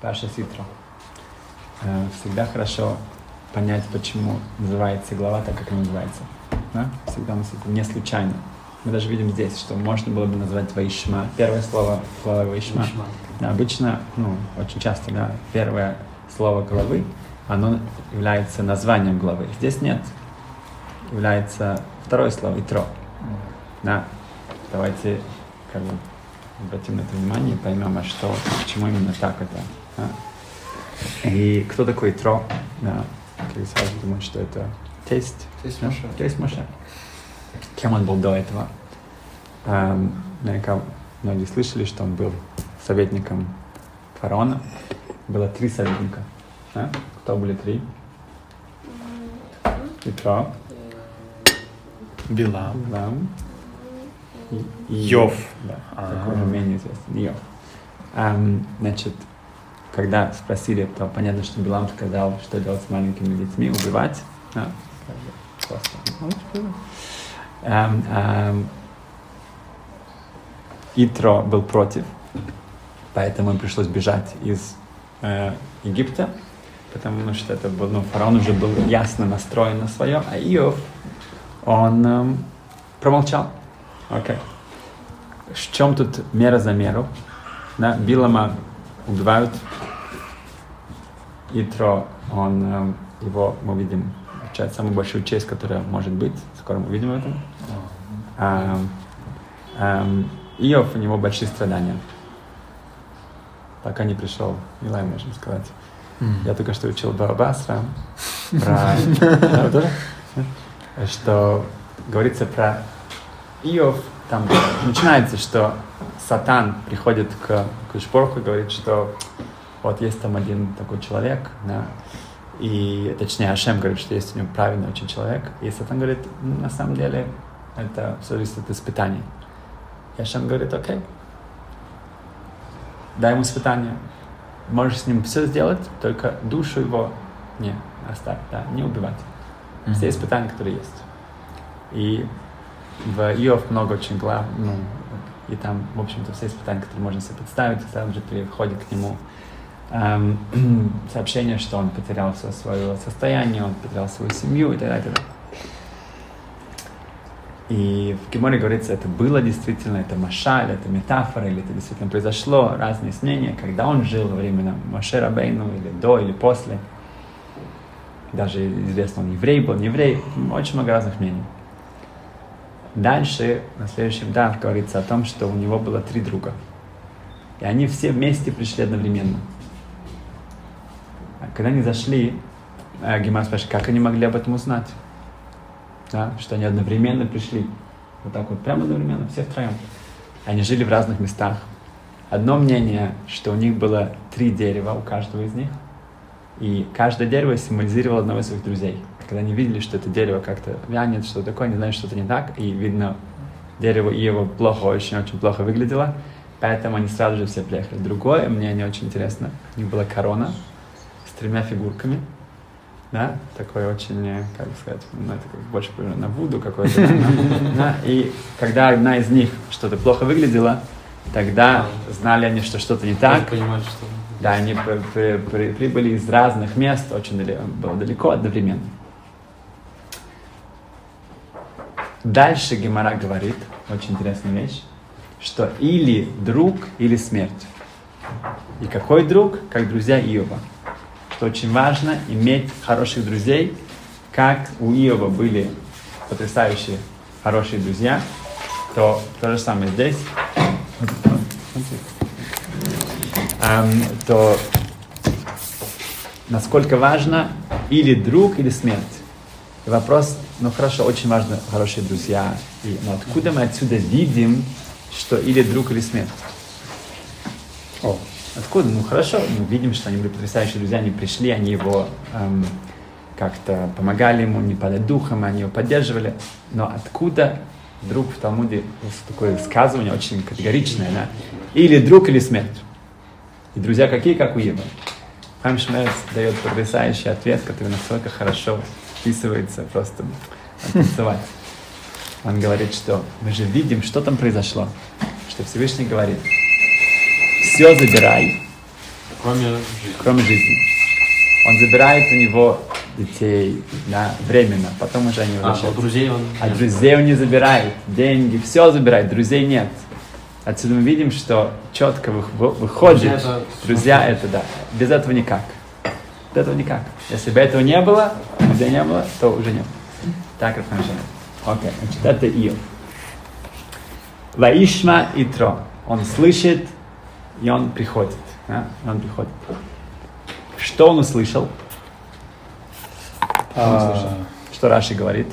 Паша Ситро. Э, всегда хорошо понять, почему называется глава так, как она называется. Да? Всегда у нас это не случайно. Мы даже видим здесь, что можно было бы назвать Ваишма. Первое слово главы Ваишма. Вишма. Да, обычно, ну, очень часто, да, первое слово главы, оно является названием главы. Здесь нет. Является второе слово, итро. Да. Давайте как бы, обратим на это внимание и поймем, а что, почему именно так это. Да. И кто такой итро? Да. Как сразу думают, что это тесть. Тесть да? Моше. Тесть Моше. Кем он был до этого? Эм, наверняка многие слышали, что он был советником фараона. Было три советника. Да? Кто были три? Итро, Билам. Билам Йов. Да, А. такой он менее известный. Йов. Эм, значит, когда спросили, то понятно, что Билам сказал, что делать с маленькими детьми, убивать. Да, что? Эм, эм, Итро был против, поэтому им пришлось бежать из э, Египта, потому что это был, ну, фараон уже был ясно настроен на свое, а Иов, он эм, промолчал. Окей. В чем тут мера за меру? Да, Билама убивают, Итро, он, эм, его, мы видим, получает самую большую честь, которая может быть. Скоро мы увидим это. Ам, Иов, у него большие страдания. Пока не пришел Илай, можем сказать. Я только что учил Бабасра про... Что говорится про Иов, там начинается, что Сатан приходит к Кушпорху и говорит, что вот есть там один такой человек, да, и, точнее, Ашем говорит, что есть у него правильный очень человек, и Сатан говорит, «Ну, на самом деле, это все зависит от испытаний. И Ашем говорит, окей, дай ему испытание. Можешь с ним все сделать, только душу его не оставь, да, не убивать. Все испытания, которые есть. И в Иов много очень глав, ну, и там, в общем-то, все испытания, которые можно себе представить, сразу же приходит к нему эм, сообщение, что он потерял все свое состояние, он потерял свою семью и так далее. и. И в Геморе говорится, это было действительно, это машаль, это метафора, или это действительно произошло, разные мнения, когда он жил во времена Моше Рабейну, или до, или после. Даже известно, он еврей был, не еврей, очень много разных мнений. Дальше, на следующем дав, говорится о том, что у него было три друга. И они все вместе пришли одновременно. А Когда они зашли, э, Гемар спрашивает, как они могли об этом узнать? Да, что они одновременно пришли. Вот так вот, прямо одновременно, все втроем. Они жили в разных местах. Одно мнение, что у них было три дерева у каждого из них. И каждое дерево символизировало одного из своих друзей. Когда они видели, что это дерево как-то вянет, что такое, они знали, что это не так, и видно, дерево и его плохо, очень-очень плохо выглядело, поэтому они сразу же все приехали. Другое мнение очень интересно, у них была корона с тремя фигурками, да, такое очень, как сказать, ну, это как больше похоже на Вуду какой-то, да, и когда одна из них что-то плохо выглядела, тогда знали они, что что-то не так, что... да, они при- при- при- прибыли из разных мест, очень далеко, было далеко одновременно. Дальше Гемора говорит, очень интересная вещь, что или друг, или смерть. И какой друг? Как друзья Иова. Что очень важно иметь хороших друзей, как у Иова были потрясающие хорошие друзья, то то же самое здесь. Ам, то насколько важно или друг, или смерть. И вопрос, ну хорошо, очень важно хорошие друзья. И, но откуда мы отсюда видим, что или друг, или смерть? О, Откуда? Ну хорошо, мы видим, что они были потрясающие друзья, они пришли, они его эм, как-то помогали ему, не падать духом, они его поддерживали. Но откуда друг в Талмуде, такое высказывание очень категоричное, да? Или друг, или смерть. И друзья какие, как у. Хайм Шмерц дает потрясающий ответ, который настолько хорошо вписывается, просто танцевать. Он говорит, что мы же видим, что там произошло. Что Всевышний говорит, все забирай, Кроме жизни. кроме жизни. Он забирает у него детей, да, временно, потом уже они А, возвращаются. но друзей он... А друзей он не забирает, деньги, все забирает, друзей нет. Отсюда мы видим, что четко вы- вы- выходит, Друзья это- друзья это да, без этого никак. Без этого никак. Если бы этого не было, не было, то уже нет. Так, Рафаэль Окей, значит, это Иов. Ваишма и Тро. Он слышит, и он приходит. да, он приходит. Что он услышал? Что он А, услышал? Что Раши говорит?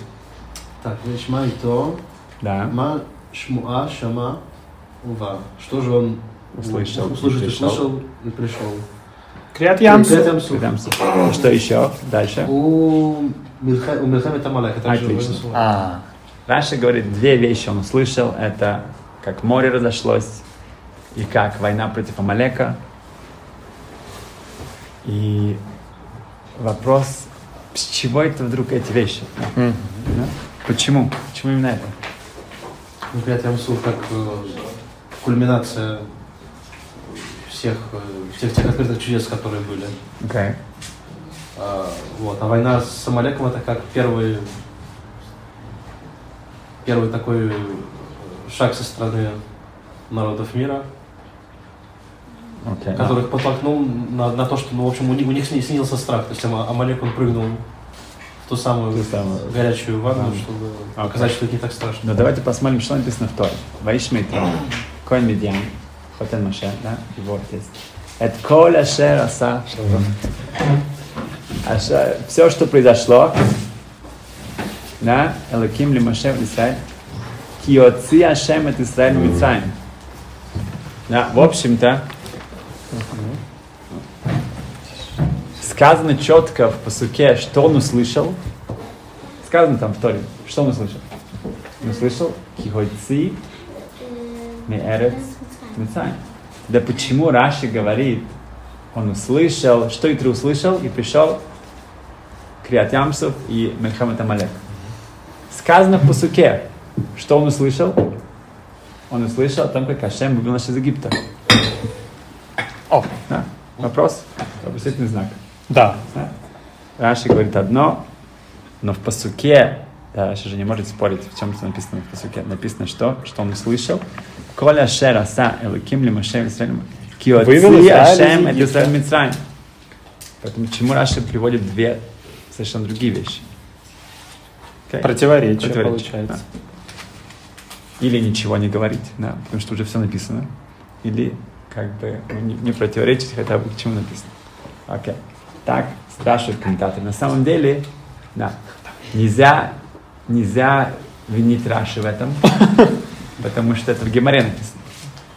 Так, Вишма и то, Да. Ма Шмуа Шама Ува. Что же он Услышал, услышал, и пришел. услышал и пришел? Криат Ямсу. Криат Ямсу. Придамся. Что еще? Дальше. У Милха- у также Отлично. А, Раша говорит, две вещи он услышал. Это как море разошлось и как война против Амалека. И вопрос, с чего это вдруг эти вещи? Да? Почему? Почему именно это? Ну, Криат Ямсу как кульминация всех, э, всех тех открытых чудес, которые были. Окей. А, вот. а война с Амалеком это как первый, первый такой шаг со стороны народов мира, Окей. которых подтолкнул на, на то, что, ну, в общем, у них, у них сни- снился страх. То есть Ама- Амалек, он прыгнул в ту самую Ту самую. горячую ванну, Ванну. чтобы Окей. показать, что это не так страшно. Но давайте посмотрим, что написано в Торе. Ваишмейтро. Коин Медиан. Хотен Маше, да? Его отец. Это Коля Ашер Аса. Все, что произошло, да, Элаким ли Маше в Израиль, Киоци Ашем от Израиль Мицраим. Да, в общем-то, сказано четко в посуке, что он услышал. Сказано там в Торе, что он услышал. Он услышал Кихойци Меэрец Мицраим. Да почему Раши говорит, он услышал, что Итри услышал и пришел Криат Ямсов и Мельхамет Амалек. Сказано в Пасуке, что он услышал? Он услышал о том, как Ашем вывел нас из Египта. О, Да? Вопрос? Вопросительный знак. да. Да? Раши говорит одно, но в посуке, да, Раши же не может спорить, в чем это написано в посуке. Написано что? Что он услышал. Коля шера са элаким ли. Вывел Киоци Ашем это. Израиль. Поэтому чему Раши приводит две совершенно другие вещи. Окей? Противоречие, Противоречие, получается. да. Или ничего не говорить, да, потому что уже все написано. Или как бы ну, не, не противоречить хотя бы к чему написано. Окей. Так спрашивают комментаторы. На самом деле, да, нельзя, нельзя винить Раши в этом, потому что это в Геморе написано.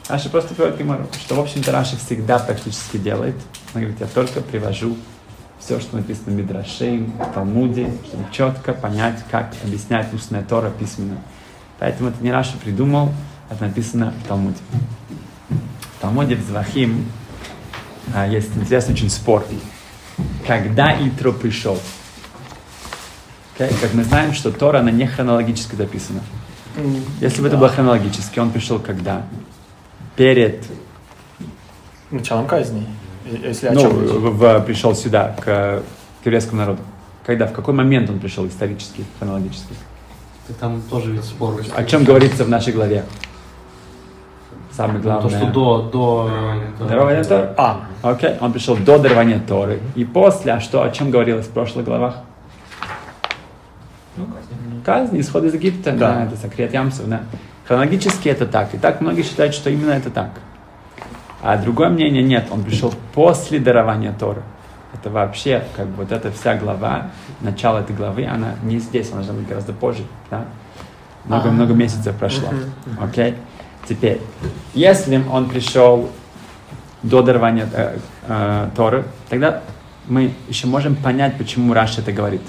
Раши просто приводит Гемору, что, в общем-то, Раши всегда практически делает. Он говорит, я только привожу все, что написано в Мидрашим, в Талмуде, чтобы четко понять, как объяснять устная Тора письменно. Поэтому это не Раши придумал, это написано в Талмуде. В Талмуде в Звахим а, есть интересный очень спор. Когда Итро пришел? Как мы знаем, что Тора, она не хронологически записана. Если бы это было хронологически, он пришел когда? Перед, Началом казни. Если о ну, в- в- пришел сюда, к, к еврейскому народу. Когда, в какой момент он пришел исторически, хронологически? И там тоже ведь спор. О чем говорится в нашей главе? Самое Ну, главное. То, что до... до э, Дарование Торы? А, Окей, он пришел до дарования Торы. И после, а что, о чем говорилось в прошлых главах? Казнь, исход из Египта, да, Да. это Сакрет Ямсов, да. Хронологически это так. И так многие считают, что именно это так. А другое мнение нет, он пришел после дарования Торы. Это вообще, как бы вот эта вся глава, начало этой главы, она не здесь, она должна быть гораздо позже, да? Много-много месяцев прошло. Окей? Теперь, если он пришел до дарования э, э, Торы, тогда мы еще можем понять, почему Раша это говорит.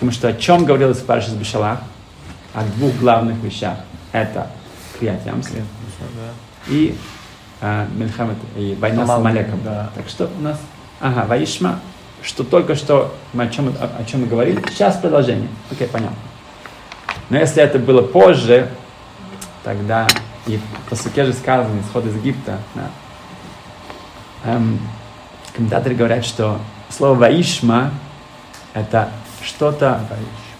Потому что о чем говорилось в Парашас Бешалах? О двух главных вещах. Это Крият Ямс и э, Мельхамед, и война с Амалек, Амалеком. да. Так что у нас... Ага, Ваишма, что только что мы о чем, о, о чем мы говорили. Сейчас продолжение. Окей, понятно. Но если это было позже, тогда и по суке же сказано исход из Египта. да. Эм, комментаторы говорят, что слово «ваишма» — это что-то,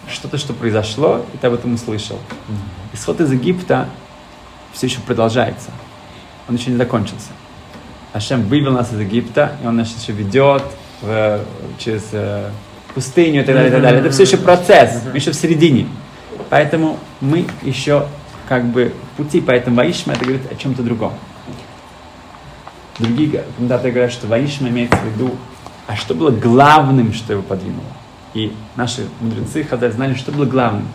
что-то, что произошло, и ты об этом услышал. Исход из Египта все еще продолжается. Он еще не закончился. Ашем вывел нас из Египта, и он нас еще ведет в, через э, пустыню и так далее, и так далее. Это все еще процесс, мы еще в середине. Поэтому мы еще как бы в пути, поэтому Ваишма это говорит о чем-то другом. Другие комментаторы говорят, что Ваишма имеется в виду, а что было главным, что его подвинуло. И наши мудрецы Хазаль знали, что было главным.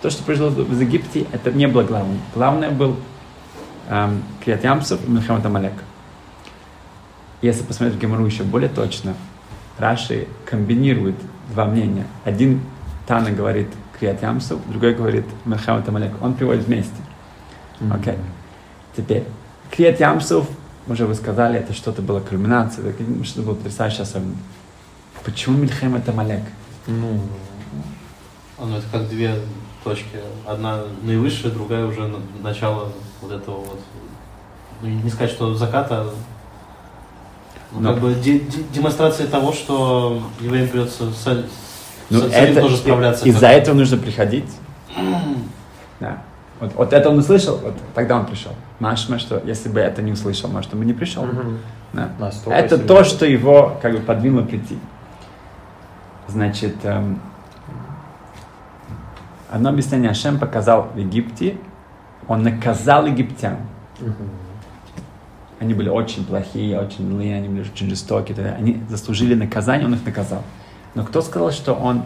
То, что произошло в Египте, это не было главным. Главное был эм, Криат Ямсов и Милхамат Амалек. Если посмотреть в Гемору еще более точно, Раши комбинирует два мнения. Один Тана говорит Криат Ямсов, другой говорит Милхамат Амалек. Он приводит вместе. Окей. Okay. Теперь, Криат Ямсов, уже вы сказали, это что-то было кульминация, это что-то было потрясающе особенно. Почему Мильхамат Амалек? Ну, Ну, это как две точки. Одна наивысшая, другая уже на- начало вот этого вот. Ну, не сказать, что заката, ну, Но- как бы де- де- демонстрация того, что евреям придется с, Ну, с это, тоже справляться. из-за этого нужно приходить. Да. Вот, вот это он услышал, вот тогда он пришел. Машма, что если бы это не услышал, может, он бы не пришел. мгм. Да. Настолько Это то, что его как бы подвинуло прийти. Значит, эм, одно объяснение Ашем показал в Египте, он наказал египтян. Они были очень плохие, очень злые, они были очень жестокие. Они заслужили наказание, он их наказал. Но кто сказал, что он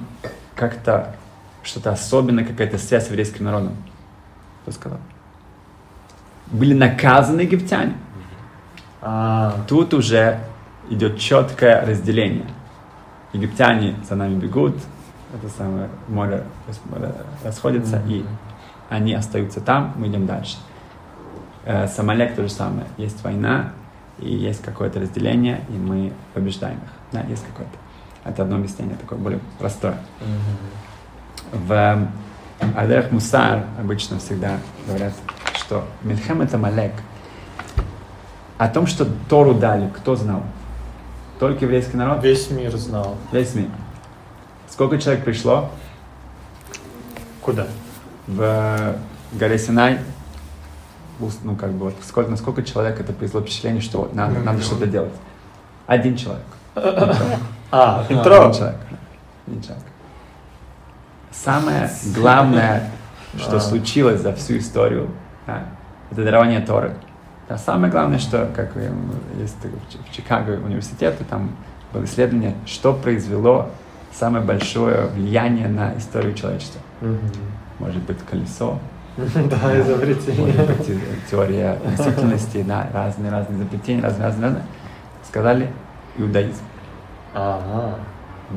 как-то что-то особенное, какая-то связь с еврейским народом? Кто сказал? Были наказаны египтяне. А, Тут уже идет четкое разделение. Египтяне за нами бегут, это самое море рас- море расходится, и они остаются там, мы идем дальше. Э, С Амалек то же самое. Есть война, и есть какое-то разделение, и мы побеждаем их. Да, есть какое-то. Это одно объяснение, такое более простое. В Адех Мусар обычно всегда говорят, что Мильхем это Малек. О том, что Тору дали, кто знал? Только еврейский народ? весь мир знал. Весь мир. Сколько человек пришло Куда? в горе Синай? Ну, как бы, вот, сколько, на сколько человек это произвело впечатление, что вот надо, надо что-то делать? Один человек. А, Один Петро. человек. Один человек. Самое главное, что А. случилось за всю историю, да, это дарование Торы. Да, самое главное, что, как есть в Чи- в Чикаго университете, там было исследование, что произвело самое большое влияние на историю человечества. Мгм. Может быть, колесо, Да, изобретение. может быть, те- теория относительности, да, разные-разные изобретения, разные-разные. Сказали иудаизм. Ага.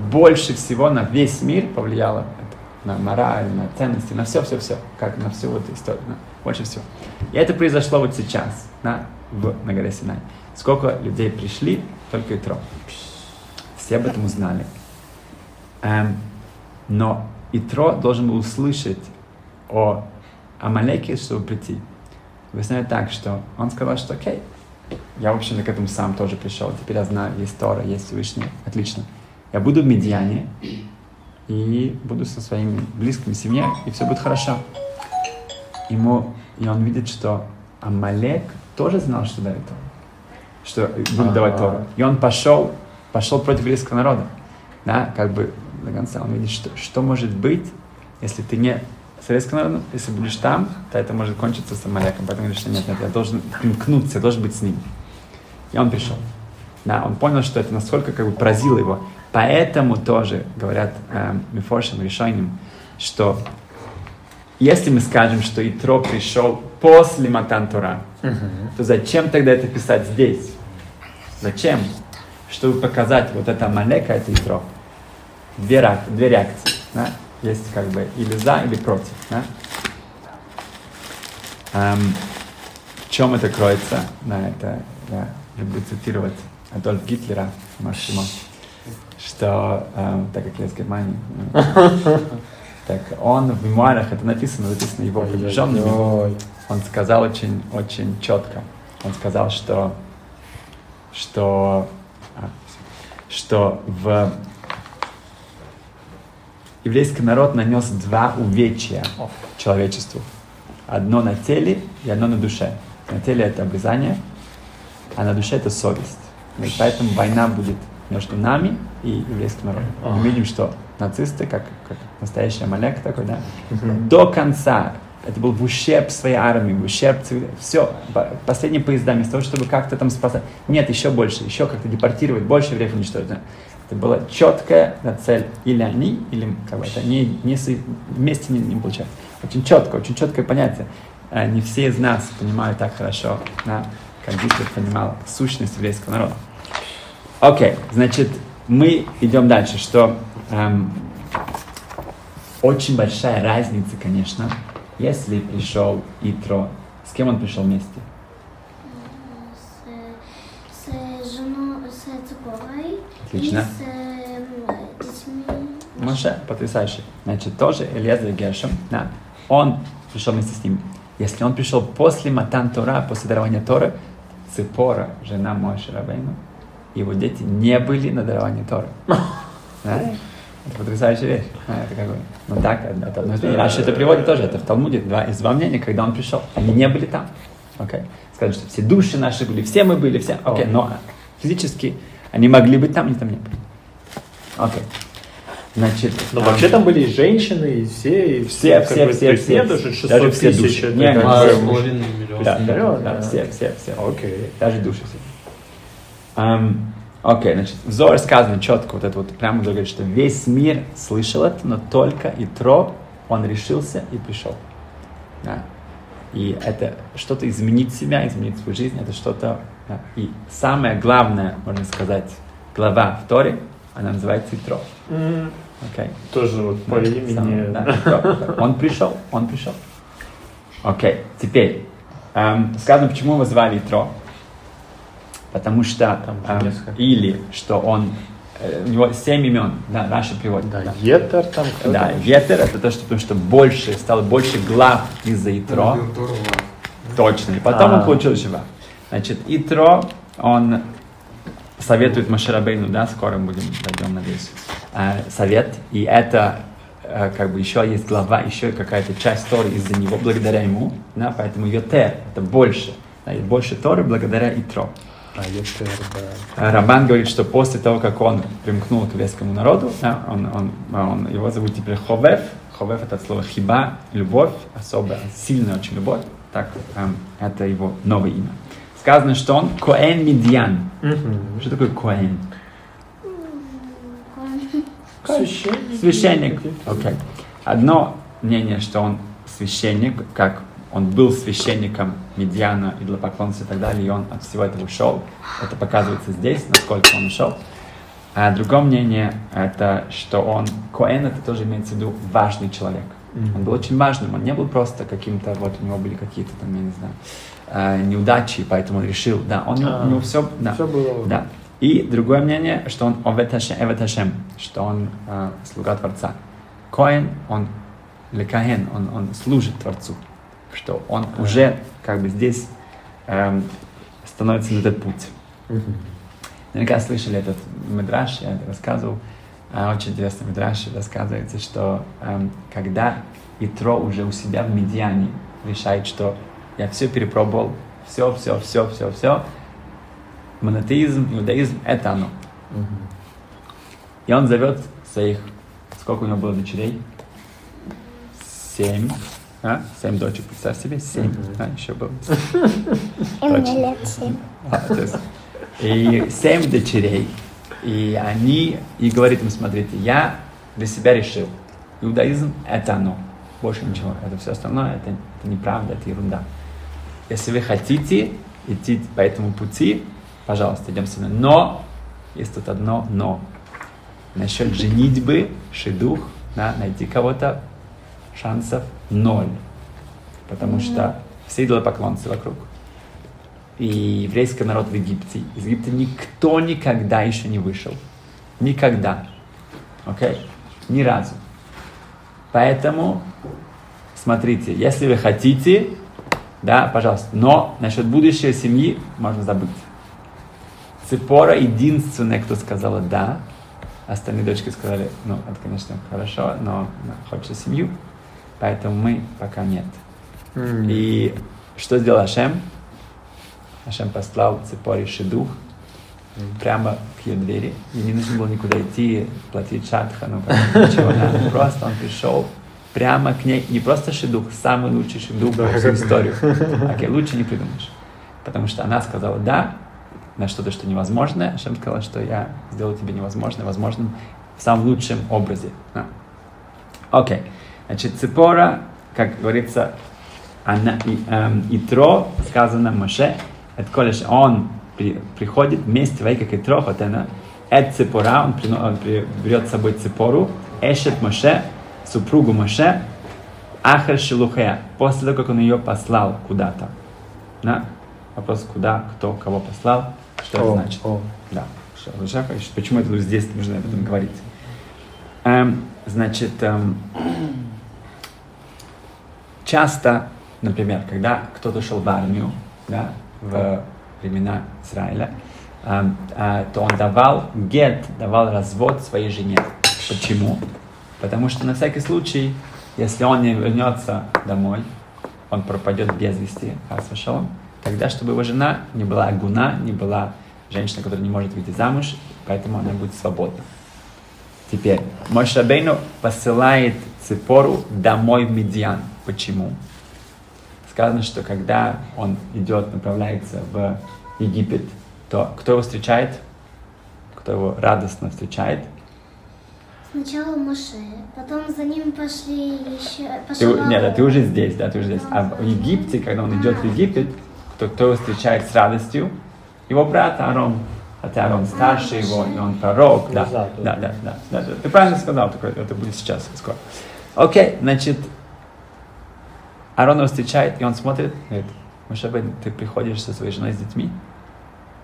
больше всего на весь мир повлияло это, на мораль, на ценности, на все-все-все, как на всю вот историю, больше всего. И это произошло вот сейчас, на, в, на горе Синай. Сколько людей пришли, только Итро. Все об этом узнали. Эм, но Итро должен был услышать о Амалеке, чтобы прийти. Объясняю так, что он сказал, что окей, я, в общем-то, к этому сам тоже пришел. Теперь я знаю, есть Тора, есть Всевышний. Отлично. Я буду в Медиане и буду со своими близкими семьей, и все будет хорошо. Ему, и он видит, что Амалек тоже знал, что дает Тору. Что будет давать Ага. Тору. И он пошел, пошел против еврейского народа. Да, как бы до конца он видит, что, что может быть, если ты не с еврейским народом, если будешь там, то это может кончиться с Амалеком. Поэтому говорит, что нет, нет, я должен примкнуться, я должен быть с ним. И он пришел. Да, он понял, что это насколько как бы поразило его. Поэтому тоже говорят э, Мифоршим, Решойним, что если мы скажем, что Итро пришел после Матан Тора, то зачем тогда это писать здесь? Зачем? Чтобы показать вот это Малека, это Итро. Две, две реакции. Да? Есть как бы или за, или против. Да? Эм, в чем это кроется? Да, это я люблю цитировать Адольф Гитлера, Машима, что, эм, так как я из Германии, э, так он в мемуарах, это написано, написано его приближенными, он сказал очень, очень четко. Он сказал, что, что, а, что в еврейский народ нанес два увечья человечеству. Одно на теле и одно на душе. На теле это обрезание, а на душе это совесть. И поэтому война будет между нами и еврейским народом. Мы видим, что нацисты, как, как настоящий Амалек такой, да, до конца это был в ущерб своей армии, в ущерб все, последние поезда, вместо того, чтобы как-то там спасать, нет, еще больше, еще как-то депортировать, больше евреев уничтожить. Это была четкая цель, или они, или как бы это не, не вместе не, не получается. Очень четко, очень четкое понятие. А не все из нас понимают так хорошо, да, как Гитлер понимал сущность еврейского народа. Окей, okay, значит, мы идем дальше, что эм, очень большая разница, конечно, если пришел Итро, с кем он пришел вместе? С, с женой, с Цукорой. Отлично. И с детьми. Моше, потрясающе. Значит, тоже Элиезер Гершем, да, он пришел вместе с ним. Если он пришел после Матан Тора, после дарования Торы, Ципора, жена Моше Рабейну, его дети не были на даровании Торы. Да? Это потрясающая вещь. А, это как бы, ну так, это одно из мнений. Раши это приводит тоже, это в Талмуде, два, из два мнения, когда он пришел. Они не были там. Окей. Okay. Сказали, что все души наши были, все мы были, все. Окей, okay. но физически они могли быть там, они там не были. Окей. Okay. Значит, но а, вообще там были и женщины, и все, и все, все, все, все, даже 600 даже все тысяч. Души. Это не, как бы- миллиона. Да, да, Миллион, да, да. все, все, все. Окей. Даже души все. Ам, Окей, значит, в Зоре сказано четко, вот это вот прямо говорит, что весь мир слышал это, но только Итро, он решился и пришел. Да. И это что-то изменить себя, изменить свою жизнь, это что-то... да. И самое главное, можно сказать, глава в Торе, она называется Итро. М, Окей. Тоже вот по Да, имени. сам, да, Итро. Он пришел, он пришел. Окей, теперь, эм, сказано, почему его звали Итро. Потому что, Там несколько. или что он, э, у него семь имен, да, Раша приводит. Да, да. Етер там. кто Да, там? Ветер это то, что, потому что больше, стало больше глав из-за Итро. Точно. И потом А. он получил еще Вав. Значит, Итро, он советует Маширабейну, да, скоро будем, дойдем, надеюсь, э, совет. И это э, как бы еще есть глава, еще какая-то часть Торы из-за него, благодаря ему, да, поэтому Йотер, это больше, да, и больше Торы благодаря Итро. А, Раман говорит, что после того, как он примкнул к еврейскому народу, да, он, он, он- его зовут теперь Ховев. Ховев это от слова хиба, любовь, особая, сильная очень любовь. Так, эм, это его новое имя. Сказано, что он Коэн Медьян. Мгм. Что такое Коэн? Священник. Священник. Окей. Одно мнение, что он священник, как он был священником Медьяна и для поклонства и так далее, и он от всего этого ушел. Это показывается здесь, насколько он ушел. А другое мнение, это что он, Коэн, это тоже имеется в виду важный человек. Он был очень важным, он не был просто каким-то, вот у него были какие-то там, я не знаю, э, неудачи, поэтому он решил, да, он, А, у него все, да, Все было. да. И другое мнение, что он Овет Хашем, Эвет Хашем, что он э, слуга Творца. Коэн, он лекаен, он, он служит Творцу, что он уже как бы здесь эм, становится на этот путь. Наверняка слышали этот мидраш, я это рассказывал. А, Очень интересный мидраш, рассказывается, что эм, когда Итро уже у себя в Медиане решает, что я все перепробовал, все, все, все, все, все, монотеизм, иудаизм — это оно. Мгм. И он зовет своих, сколько у него было дочерей? Семь. А? Семь дочек, представь себе, семь. Мгм. А, еще было. И мне лет семь. А, то есть, И семь дочерей. И они, и говорит им, смотрите, я для себя решил, иудаизм – это оно. Больше ничего. Это все остальное, это, это неправда, это ерунда. Если вы хотите идти по этому пути, пожалуйста, идем со мной. Но, есть тут одно но. Насчет женитьбы, шедух, да, найти кого-то, шансов ноль. Потому что все идолопоклонцы вокруг. И еврейский народ в Египте. Из Египта никто никогда еще не вышел. Никогда. Окей? Ни разу. Поэтому, смотрите, если вы хотите, да, пожалуйста, но насчет будущей семьи можно забыть. Ципора единственная, кто сказала «да». Остальные дочки сказали, ну, это, конечно, хорошо, но хочется семью, поэтому мы пока нет. М. И что сделал Ашем? Ашем послал Ципоре шедух прямо к ее двери. Ей не нужно было никуда идти, платить шатхану, ничего, да. Просто он пришел прямо к ней. Не просто шедух, самый лучший шедух во всю историю. Окей, лучше не придумаешь. Потому что она сказала «да», на что-то, что невозможное. Ашем сказал, что я сделаю тебе невозможное, возможным в самом лучшем образе. Да. Окей. Значит, Ципора, как говорится, она, и, эм, Итро, сказано Моше, это колеш, он при- приходит вместе, вей, как Итро, вот она, Эд Ципора, он, прино- он при- берет с собой Ципору, Эшет Моше, супругу Моше, Ахар Шилухея, после того, как он ее послал куда-то. Да? Вопрос, куда, кто, кого послал, что это О, значит. о. Да. Почему это здесь нужно об этом говорить? Эм, значит, эм, часто, например, когда кто-то шел в армию, да, в времена Израиля, эм, э, то он давал гет, давал развод своей жене. Почему? Потому что на всякий случай, если он не вернется домой, он пропадет без вести, хас вошел, тогда, чтобы его жена не была гуна, не была женщина, которая не может выйти замуж, поэтому она будет свободна. Теперь, мой Шабейну посылает Ципору домой в Медиан. Почему? Сказано, что когда он идет, направляется в Египет, то кто его встречает? Кто его радостно встречает? Сначала Моше, потом за ним пошли еще... Ты, пошла- нет, да, ты уже здесь, да, ты уже здесь. А в Египте, когда он идет в Египет, кто, кто его встречает с радостью? Его брат Арон. Хотя Арон старше его, и он пророк. Да, да, да, да, да, да. Ты правильно сказал, это будет сейчас, скоро. Окей, значит, Арон его встречает, и он смотрит, говорит, Мушабе, ты приходишь со своей женой с детьми?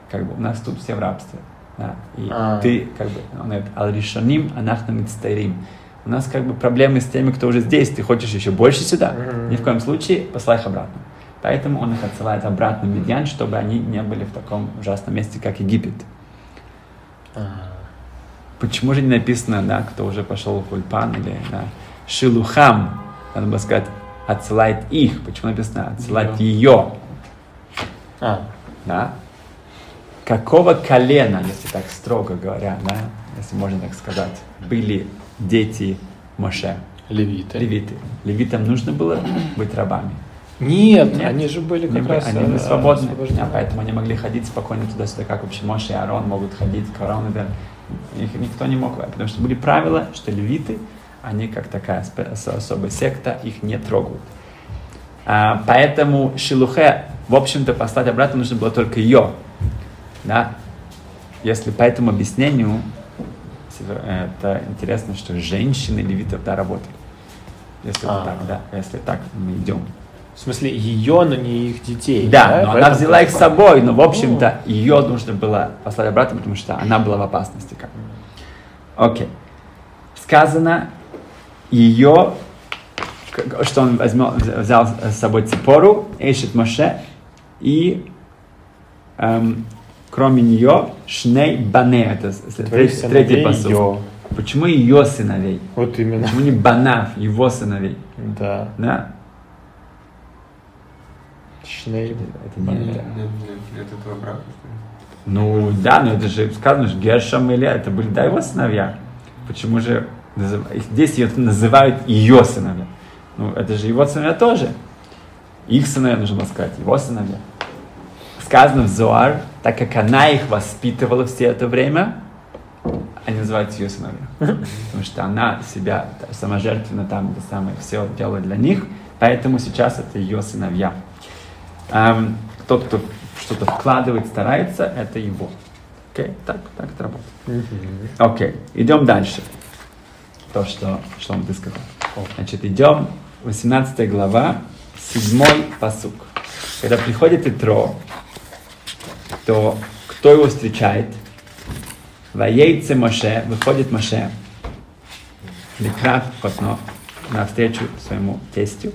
Как бы у нас тут все в рабстве. Да, и А. ты, как бы, он говорит, ал-ришоним, анахна мицтайрим. У нас как бы проблемы с теми, кто уже здесь, ты хочешь еще больше сюда? Ни в коем случае послай их обратно. Поэтому он их отсылает обратно в Медьян, чтобы они не были в таком ужасном месте, как Египет. А. Почему же не написано, да, кто уже пошел в Ульпан или да, Шилухам? Надо было сказать, отсылает их. Почему написано отсылать ее? А. Да? Какого колена, если так строго говоря, да, если можно так сказать, были дети Моше? Левиты. Левиты. Левитам нужно было быть рабами. Нет, Нет. они же были как Они, раз они были э, свободны, а поэтому они могли ходить спокойно туда-сюда, как вообще Моше и Арон могут ходить к Арону. да. Их никто не мог, потому что были правила, что левиты, они как такая особая секта, их не трогают. А, поэтому Шилухе, в общем-то, послать обратно нужно было только ее. Да? Если по этому объяснению, это интересно, что женщины левитов да, работали. Если вот А. так, да, если так мы идем. В смысле, ее, но не их детей. Да, но она Поэтому- взяла их с собой, но, в общем-то, ее нужно было послать обратно, потому что она была в опасности. Как. Окей. Сказано, ее, что он возьмет, взял с собой Ципору, Эшет Моше, и эм, кроме нее Шней Бане, это третий, третий ее. Почему ее сыновей? Вот именно. Почему не Банав, его сыновей? Да. Да? Шней. Это не Понятно. это. Нет, нет, брата. что ли? Ну да, но это же сказано, что Гершам и Илья, это были да его сыновья. Почему же здесь ее называют ее сыновья? Ну это же его сыновья тоже. Их сыновья нужно было сказать, его сыновья. Сказано в Зоар, так как она их воспитывала все это время, они называются ее сыновья. Потому что она себя саможертвенно там, это самое, все делала для них, поэтому сейчас это ее сыновья. Эм, тот, кто что-то вкладывает, старается, это его. Окей, так, так это работает. Окей, идем дальше. То, что, что он сказал. Значит, идем, 18 глава, 7 посук. Когда приходит Итро, то кто его встречает? Воейце Моше, выходит Моше, Ликрат Хотно, навстречу своему тестю.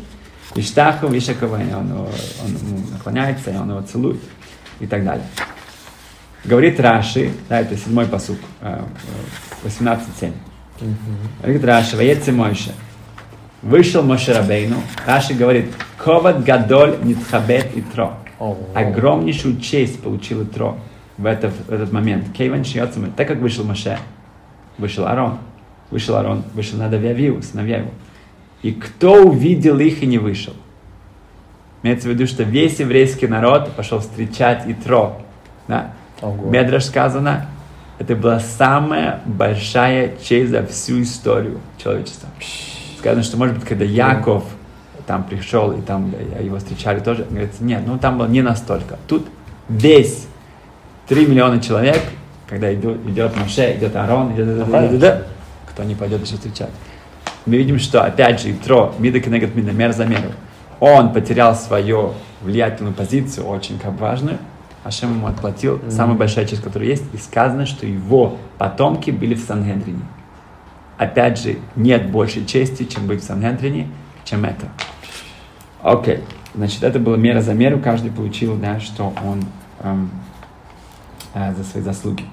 И Штаху, Вишакова, он, его- он ему наклоняется, и он его целует, и так далее. Говорит Раши, да, это седьмой посук, э, э, 18.7. Говорит Раши, воец Мойше. Вышел Моше Рабейну, Раши говорит, коват гадоль нитхабет и тро. Огромнейшую честь получил Итро в этот, в этот момент. Кейван шьется, так как вышел Моше, вышел Арон, вышел Арон, вышел Надав и Авиу, сыновья его. И кто увидел их и не вышел? Имеется в виду, что весь еврейский народ пошел встречать Итро. Да? Ого. Медраш сказано, это была самая большая честь за всю историю человечества. Сказано, что, может быть, когда Яков там пришел, и там да, его встречали тоже, говорится, нет, ну там было не настолько. Тут весь 3 миллиона человек, когда идет, идет Моше, идет Аарон, идет, идет, идет, идет, кто не пойдет еще встречать. Мы видим, что, опять же, Итро, Мида Кенегат Мида, мер за меру, он потерял свою влиятельную позицию, очень как важную, Ашем ему отплатил, самая большая часть, которая есть, и сказано, что его потомки были в Сангедрине. Опять же, нет большей чести, чем быть в Сангедрине, чем это. Окей, значит, это была мера за меру, каждый получил, да, что он эм, э, за свои заслуги.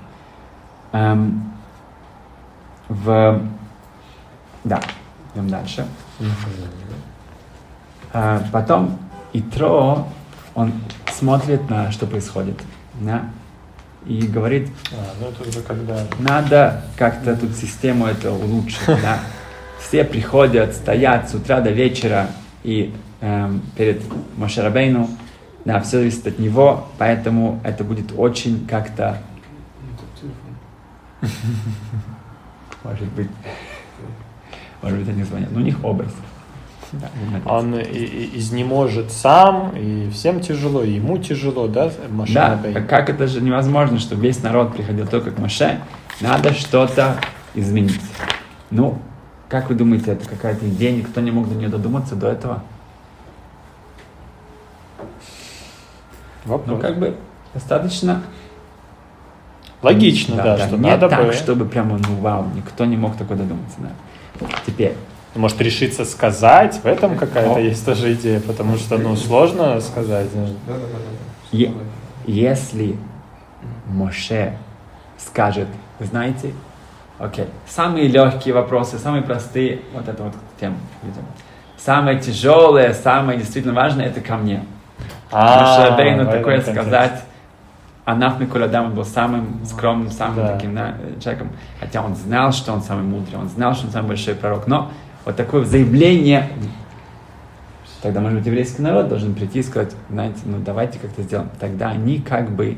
Эм, в... Да, идем дальше. А, потом Итро, он смотрит на что происходит, да, и говорит, А, ну это уже когда... надо как-то тут систему это улучшить, да. Все приходят, стоят с утра до вечера и эм, перед Мошерабейну, да, все зависит от него, поэтому это будет очень как-то, может быть, может быть, они звонят, но у них образ. Да. Он и, и- изнеможет сам, и всем тяжело, и ему тяжело, да, Моше Да, Рабейну? а как это же невозможно, что весь народ приходил только к Моше, надо что-то изменить. Ну, как вы думаете, это какая-то идея, никто не мог до нее додуматься до этого? Вопрос. Ну, как бы достаточно... Логично, да, что не надо так, бы, чтобы прямо, ну, вау, никто не мог такой додуматься, да. Теперь, может, решиться сказать, в этом какая-то есть тоже идея, потому что, ну, сложно сказать. ну. Е- если Моше скажет, вы знаете, окей, самые легкие вопросы, самые простые, вот это вот тема, видимо. Самое тяжелое, самое действительно важное, это ко мне. А, Моше этом такое сказать, Анаф Микуладам был самым скромным, самым Да. таким да, человеком, хотя он знал, что он самый мудрый, он знал, что он самый большой пророк, но вот такое заявление, тогда, может быть, еврейский народ должен прийти и сказать, знаете, ну давайте как-то сделаем. Тогда они как бы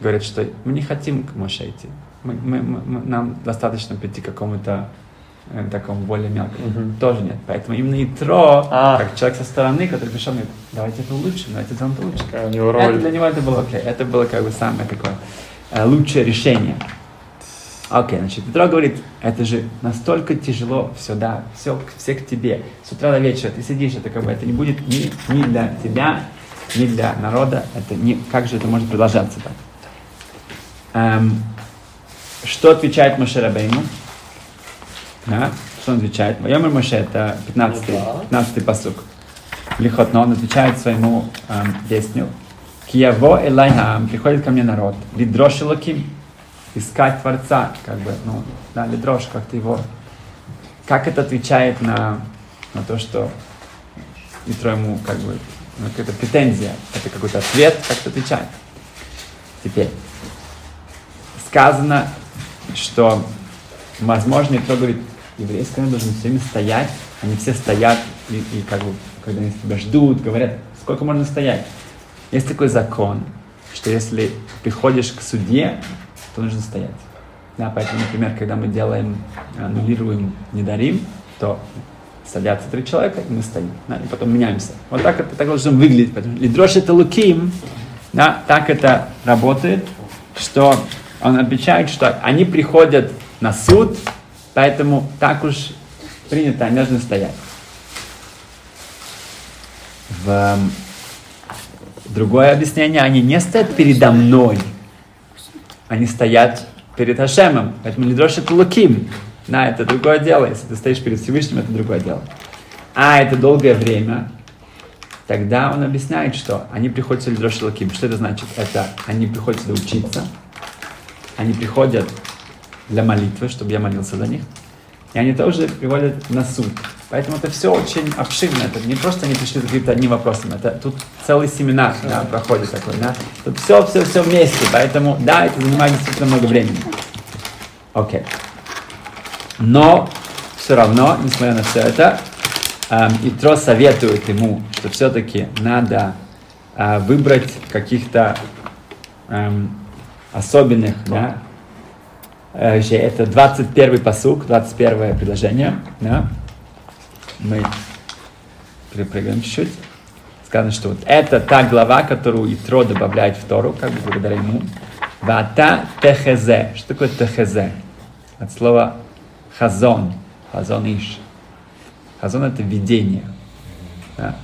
говорят, что мы не хотим к Моше идти. Мы, мы- мы- нам достаточно прийти к какому-то э, такому более мелкому. Мгм. Тоже нет. Поэтому именно Итро, А. как человек со стороны, который пришел, говорит, давайте это улучшим, давайте сделаем это лучше. Это для него это было окей. Это было как бы самое такое э, лучшее решение. Окей, значит, Петро говорит, это же настолько тяжело все, да, все, все к тебе. С утра до вечера ты сидишь, это как бы, это не будет ни, ни для тебя, ни для народа, это не, как же это может продолжаться так? Эм, что отвечает Моше Рабейну? Да, что он отвечает? Вайомер Моше, это 15 Ну да. 15 посук. Лихот, но он отвечает своему эм, песню. Кияво Элайхам, приходит ко мне народ, лидрош Элоким, искать Творца, как бы, ну, да, лидрош, как-то его. Как это отвечает на, на то, что Итро ему, как бы, ну, какая-то претензия, это какой-то ответ, как это отвечает. Теперь, сказано, что, возможно, Итро говорит, еврейский народ должен все время стоять, они все стоят, и, и как бы, когда они тебя ждут, говорят, сколько можно стоять. Есть такой закон, что если приходишь к судье, то нужно стоять. Да, поэтому, например, когда мы делаем, аннулируем, не дарим, то садятся три человека, и мы стоим, да, и потом меняемся. Вот так это так должно выглядеть. Поэтому лидрош это луким, да, так это работает, что он отвечает, что они приходят на суд, поэтому так уж принято, они должны стоять. В эм, другое объяснение, они не стоят передо мной, они стоят перед Хашемом, поэтому лидрош это луким. Да, это другое дело. Если ты стоишь перед Всевышним, это другое дело. А это долгое время, тогда он объясняет, что они приходят сюда лидрош луким. Что это значит? Это они приходят сюда учиться, они приходят для молитвы, чтобы я молился за них. И они тоже приводят на суд. Поэтому это все очень обширно. Это не просто они пришли с каким-то одним вопросом. Это тут целый семинар да, проходит такой. Да. Тут все, все, все вместе. Поэтому, да, это занимает действительно много времени. Окей. Но все равно, несмотря на все это, эм, Итро советует ему, что все-таки надо э, выбрать каких-то эм, особенных, да, Э, это 21 посук, 21 предложение, да, мы перепрыгаем чуть-чуть. Сказано, что вот это та глава, которую Итро добавляет в Тору, как бы благодаря ему. Вата техезе. Что такое техезе? От слова хазон. Хазон иш. Хазон это видение. Да?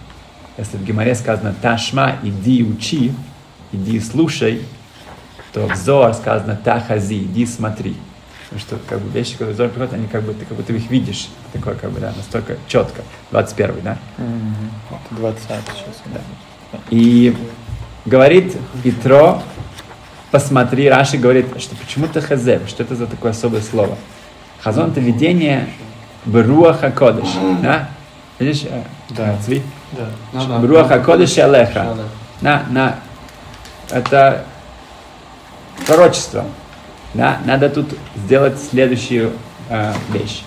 Если в Гимаре сказано ташма, иди учи, иди слушай, то в Зоар сказано тахази, иди смотри. Потому что как бы вещи, которые Зоар приходят, они как бы, ты как будто их видишь. Такое как бы, да, настолько четко. 21 да? Это 20 сейчас. Да. И говорит Итро, посмотри, Раши говорит, что почему-то хазев, что это за такое особое слово. Хазон это видение Бруаха Кодыш, да? Видишь? э, Да. Цви? Да. Ну да. Бруаха Кодыш и Алеха. На, на, это пророчество. Да? Надо тут сделать следующую э, вещь.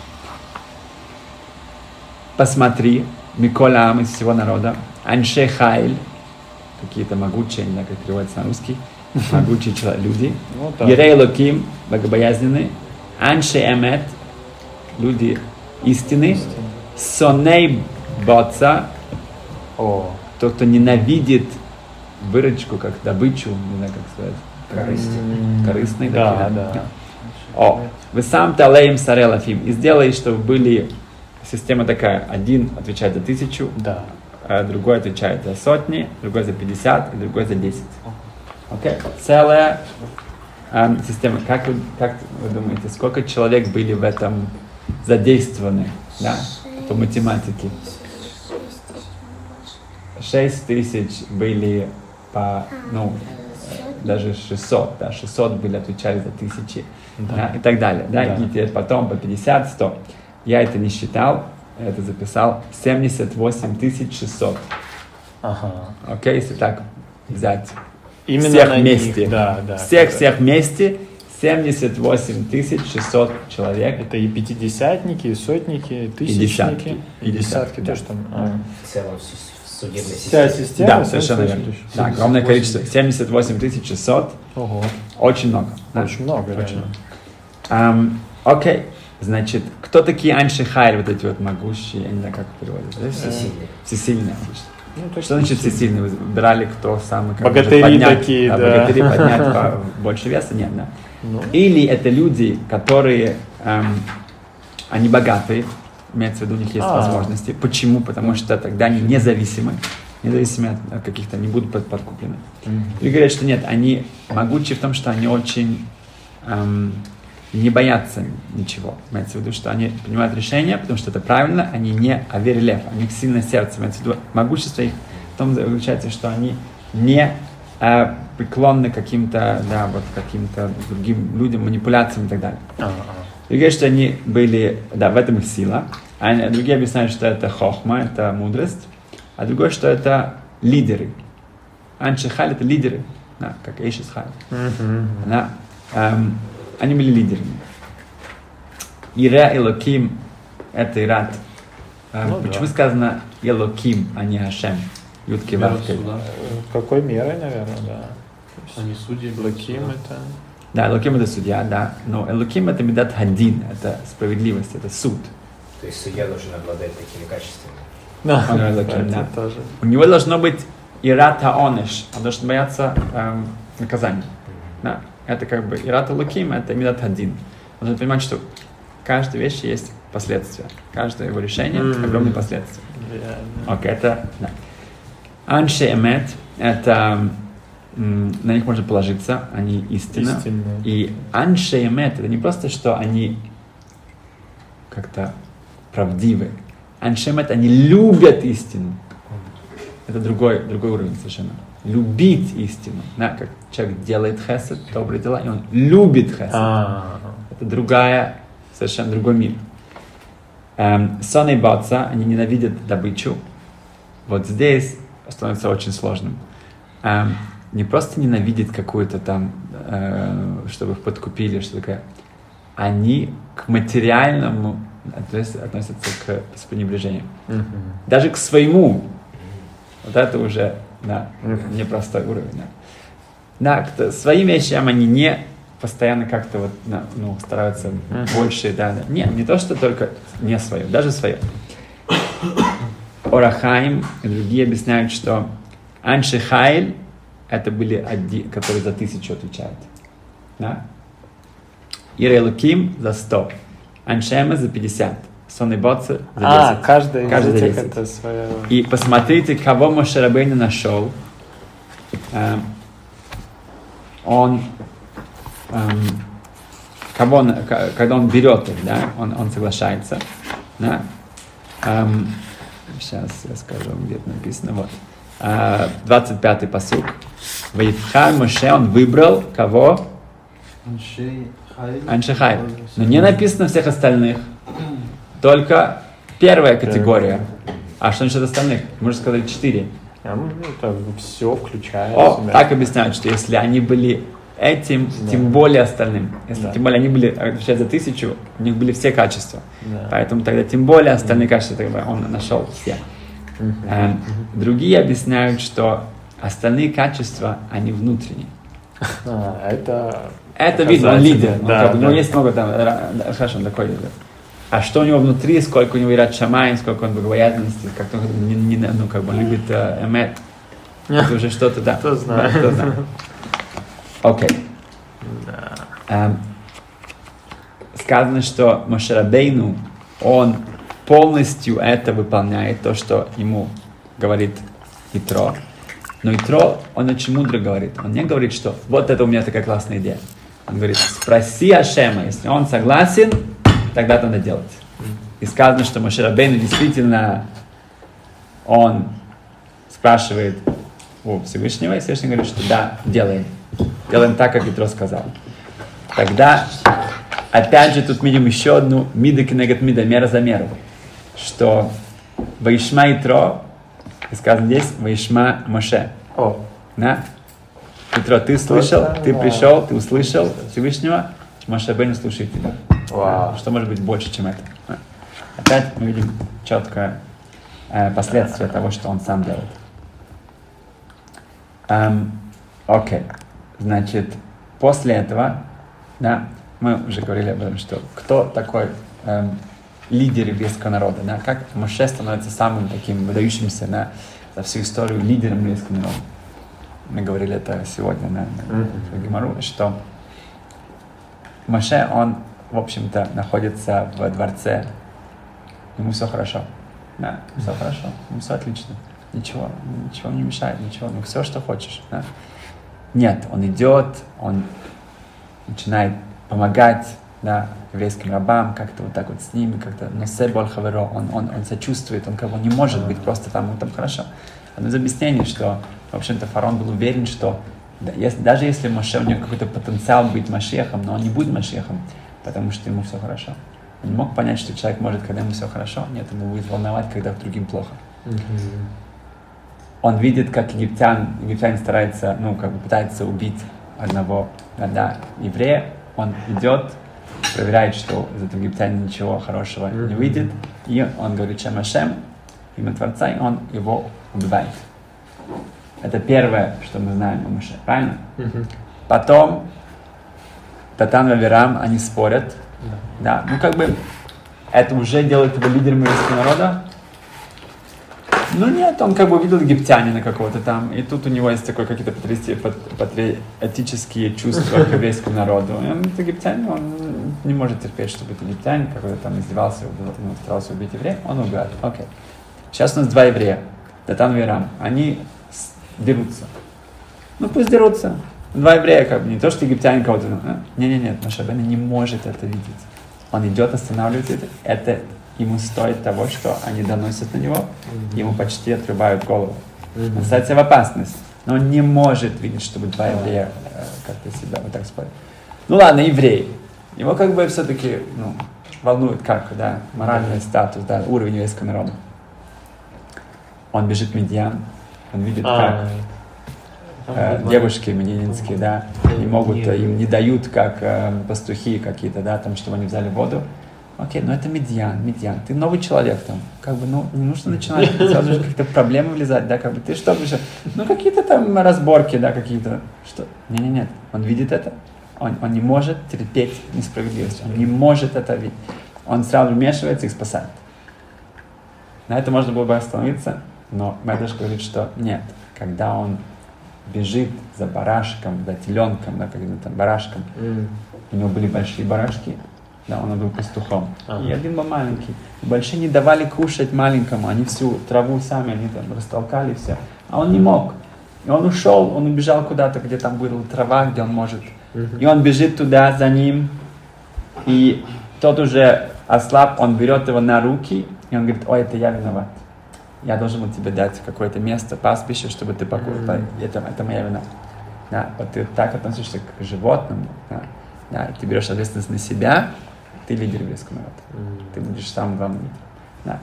Посмотри, Миколам из всего народа, Анше Хайль, какие-то могучие, не знаю, как переводится на русский, могучие люди, Ну. Ерей Локим, богобоязненные, Анше Эмет, люди истины, Соней Боца, тот, кто ненавидит выручку как добычу, не знаю, как сказать. М, Корыстный. Да, такие, да. О, вы сам талеем сарелафим. И сделай, чтобы были система такая. Один отвечает за тысячу, Да. а другой отвечает за сотни, другой за 50 и другой за 10. Окей? Целая эм, система. Как вы, как вы думаете, сколько человек были в этом задействованы да, по математике? 6 тысяч были по, ну, даже 600, да, 600 были, отвечали за тысячи, да, и так далее, да, Да. и теперь потом по 50, 100. Я это не считал, я это записал, 78 600, Ага. окей, если так взять Именно всех на них, вместе, Да, да. всех, да. всех вместе, 78 600 человек, Это и пятидесятники, и сотники, и тысячники, И и десятки, десятки да. тоже там. а. В целом судебной Вся системе. система. да, совершенно тысяч. верно, да, огромное количество, 78 600, Ого, очень много, да. очень много, Очень реально. Ам, Окей, значит, кто такие Анши Хайр, вот эти вот могущие, я не знаю, как переводится, да? Всесильный. Всесильные обычно. Ну, то Что значит всесильный? Вы выбирали, кто самый как Богатыри поднять, такие, да. Богатыри поднять по- больше веса? Нет, да. Ну, Или это люди, которые, эм, они богатые, имеется в виду, у них есть А. возможности. Почему? Потому что тогда они независимы, независимы от, каких-то, не будут под- подкуплены. Или говорят, что нет, они могучие в том, что они очень эм, не боятся ничего. Имеется в виду, что они принимают решения, потому что это правильно, они не аверилев, у них сильное сердце. Имеется в виду, могущество их в том заключается, что они не э, преклонны каким-то, да, вот каким-то другим людям, манипуляциям и так далее. а, говорят, что они были, да, в этом их сила. А они- другие объясняют, что это хохма, это мудрость. А другое, что это лидеры. Аншихаль это лидеры, да, как Эйшисхаль. Мгм. Да, эм, они были лидерами. Ира Элоким это Ират. Эм, Ну да. почему сказано Элоким, а не Ашем? Ютки Вавкель. Какой мерой, наверное, да. Они судьи. Суда. это... Да, Элоким это судья, да. Но Элоким это Медат Хадин, это справедливость, это суд. То есть судья должен обладать такими качествами. Да, Он Элоким, да. тоже. У него должно быть ирата онеш, он должен бояться эм, наказания. Да. Это как бы ирата луким, это мидат один. Он должен понимать, что каждой вещи есть последствия. Каждое его решение Мгм. огромные последствия. Окей, это да. Анше эмет, это м, на них можно положиться, они истина. И анше эмет, это не просто, что они как-то правдивы. Анше эмет, они любят истину. Это другой, другой уровень совершенно. любить истину. Да, как человек делает хесед, добрые дела, и он любит хесед. А, Это другая, совершенно другой мир. Эм, сон и баца, они ненавидят добычу. Вот здесь становится очень сложным. Эм, не просто ненавидят какую-то там, э, чтобы их подкупили, что такое. Они к материальному относ- относятся к, с пренебрежением. мгм. Даже к своему. Вот это уже, да, Мгм. непростой уровень. Да, да к своим вещам они не постоянно как-то вот, ну, стараются больше, да, да. Не, не то, что только не свое, даже свое. Орахаим и другие объясняют, что Анши Хайль это были одни, которые за тысячу отвечают. Да? Ира за 100. Аншема за 50. Сон и за 10. А, каждый, Каждый за этих 10. это свое... И посмотрите, кого Мошерабейна нашел. Эм, Он, эм, кого он, когда он берет их, да, он, он соглашается. Да? Эм, сейчас я скажу, где это написано. Вот. Э, 25-й посук. Ваифхар Моше, он выбрал кого? Аншей Хай. Аншихай. Но не написано всех остальных. Только первая категория. А что насчет остальных? Можно сказать четыре. Ну, это все включает. О, так объясняют, что если они были этим, Да. тем более остальным. Если Да. тем более они были, отвечают за тысячу, у них были все качества. Да. Поэтому тогда тем более остальные качества тогда он нашел все. Мгм. Эм, Другие объясняют, что остальные качества, они внутренние. А, это... Это видно, он лидер. Он да, как бы- у него да. есть много там, да, хорошо, он такой лидер. А что у него внутри, сколько у него ират шамай, сколько он богобоязненности, как он не, не- ну, как бы любит э, эмет. Это уже что-то, да. Кто знает. Да, кто знает. Окей. Да. Эм, сказано, что Мошерабейну, он полностью это выполняет, то, что ему говорит Итро. Но Итро, он очень мудро говорит. Он не говорит, что вот это у меня такая классная идея. Он говорит, спроси Ашема, если он согласен, тогда это надо делать. И сказано, что Мошерабейну действительно, он спрашивает у Всевышнего, и Всевышний говорит, что да, делаем. Делаем так, как Итро сказал. Тогда, опять же, тут видим еще одну мида кинегат мида, мера за меру. Что Ваишма Итро, и сказано здесь, Ваишма Моше. О, Да? Итро, ты слышал, ты пришел, ты услышал Всевышнего, Моше Бен слушает тебя. Вау. Что может быть больше, чем это? Опять мы видим четкое э, последствие того, что он сам делает. Эм, Окей. Значит, после этого, да, мы уже говорили об этом, что кто такой эм, лидер еврейского народа, да, как Моше становится самым таким выдающимся да, за всю историю лидером еврейского народа. Мы говорили это сегодня на, на, в Гемору, что Моше, он, в общем-то, находится в дворце, ему все хорошо. Да, все хорошо, ему все отлично. Ничего, ничего не мешает, ничего, ну все, что хочешь. Да? Нет, он идет, он начинает помогать да, еврейским рабам, как-то вот так вот с ними, как-то, но себоль хаверо, он, он, он сочувствует, он как бы не может быть просто там, ему там хорошо. Одно из объяснений, что, в общем-то, фараон был уверен, что да, если, даже если Моше, у него какой-то потенциал быть Машехом, но он не будет Машехом, потому что ему все хорошо. Он не мог понять, что человек может, когда ему все хорошо, нет, ему будет волновать, когда другим плохо. Он видит, как египтян, египтянин старается, ну, как бы пытается убить одного да, да, еврея. Он идет, проверяет, что из этого египтянина ничего хорошего не выйдет. И он говорит Шем Ашем, имя Творца, и он его убивает. Это первое, что мы знаем о Моше, правильно? Потом Татан и Авирам, они спорят. Да. ну как бы это уже делает его лидером еврейского народа. Ну нет, он как бы видел египтянина какого-то там, и тут у него есть такое какие-то патриоти- пат- патриотические чувства к еврейскому народу. И он египтянин, он не может терпеть, чтобы этот египтянин какой-то там издевался, убил- ну, старался убить еврея, он убивает. Окей. Сейчас у нас два еврея, Датан и Ирам. Они дерутся. Ну пусть дерутся. Два еврея, как бы, не то, что египтянин кого-то... а? Не-не-не, Машабена не может это видеть. Он идет, останавливает это. Ему стоит того, что они доносят на него, ему почти отрубают голову. Он ставится в опасность. Но он не может видеть, чтобы два еврея э, как-то себя вот так спали. Ну ладно, еврей. Его как бы все-таки ну, волнует как, да, моральный статус, да, уровень еврейского народа. Он бежит в Медьян, он видит, А, как э, девушки медининские, да, не могут, им не дают, как э, пастухи какие-то, да, там, чтобы они взяли воду. Окей, ну это медиан, медиан. Ты новый человек там. Как бы, ну, не нужно начинать сразу же какие-то проблемы влезать, да, как бы ты что же, ну какие-то там разборки, да, какие-то, что? Не, не, нет, он видит это, он, он не может терпеть несправедливость, он не может это видеть. Он сразу вмешивается и спасает. На это можно было бы остановиться, но Медреш говорит, что нет, когда он бежит за барашком, за теленком, да, как там барашком, м. у него были большие барашки, да, он был пастухом. Ага. И один был маленький. Большие не давали кушать маленькому, они всю траву сами, они там растолкали все. А он не мог. И он ушел, он убежал куда-то, где там была трава, где он может. И он бежит туда за ним, и тот уже ослаб, он берет его на руки, и он говорит, ой, это я виноват. Я должен был тебе дать какое-то место, пастбище, чтобы ты покушал. Это, это моя вина. Да, вот ты так относишься к животному, да, да, ты берешь ответственность на себя, ты лидер еврейского народа. Ты будешь самым главным лидером. Да.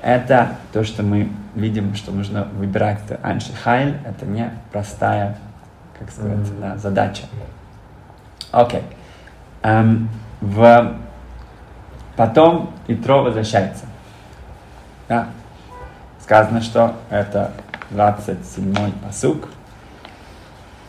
Это то, что мы видим, что нужно выбирать. Анши Хайль – это не простая, как сказать, Мгм. да, задача. Окей. Эм, в... Потом Итро возвращается. Да. Сказано, что это 27-й посук.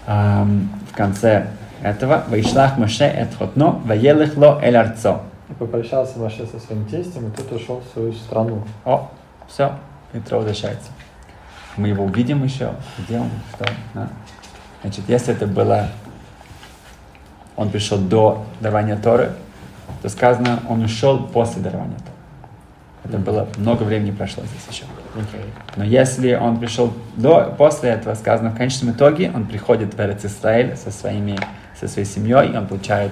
Эм, в конце этого «Вайшлах Моше эт хотно, ваелых ло эль арцо». И попрощался Маше со своим тестем, и тот ушел в свою страну. О, все, Итро возвращается. Мы его увидим еще, где он, что. да. Значит, если это было, он пришел до дарования Торы, то сказано, он ушел после дарования Торы. Это было много времени прошло здесь еще. Но если он пришел до, после этого, сказано, в конечном итоге он приходит в Эрец Исраэль со, своими, со своей семьей, и он получает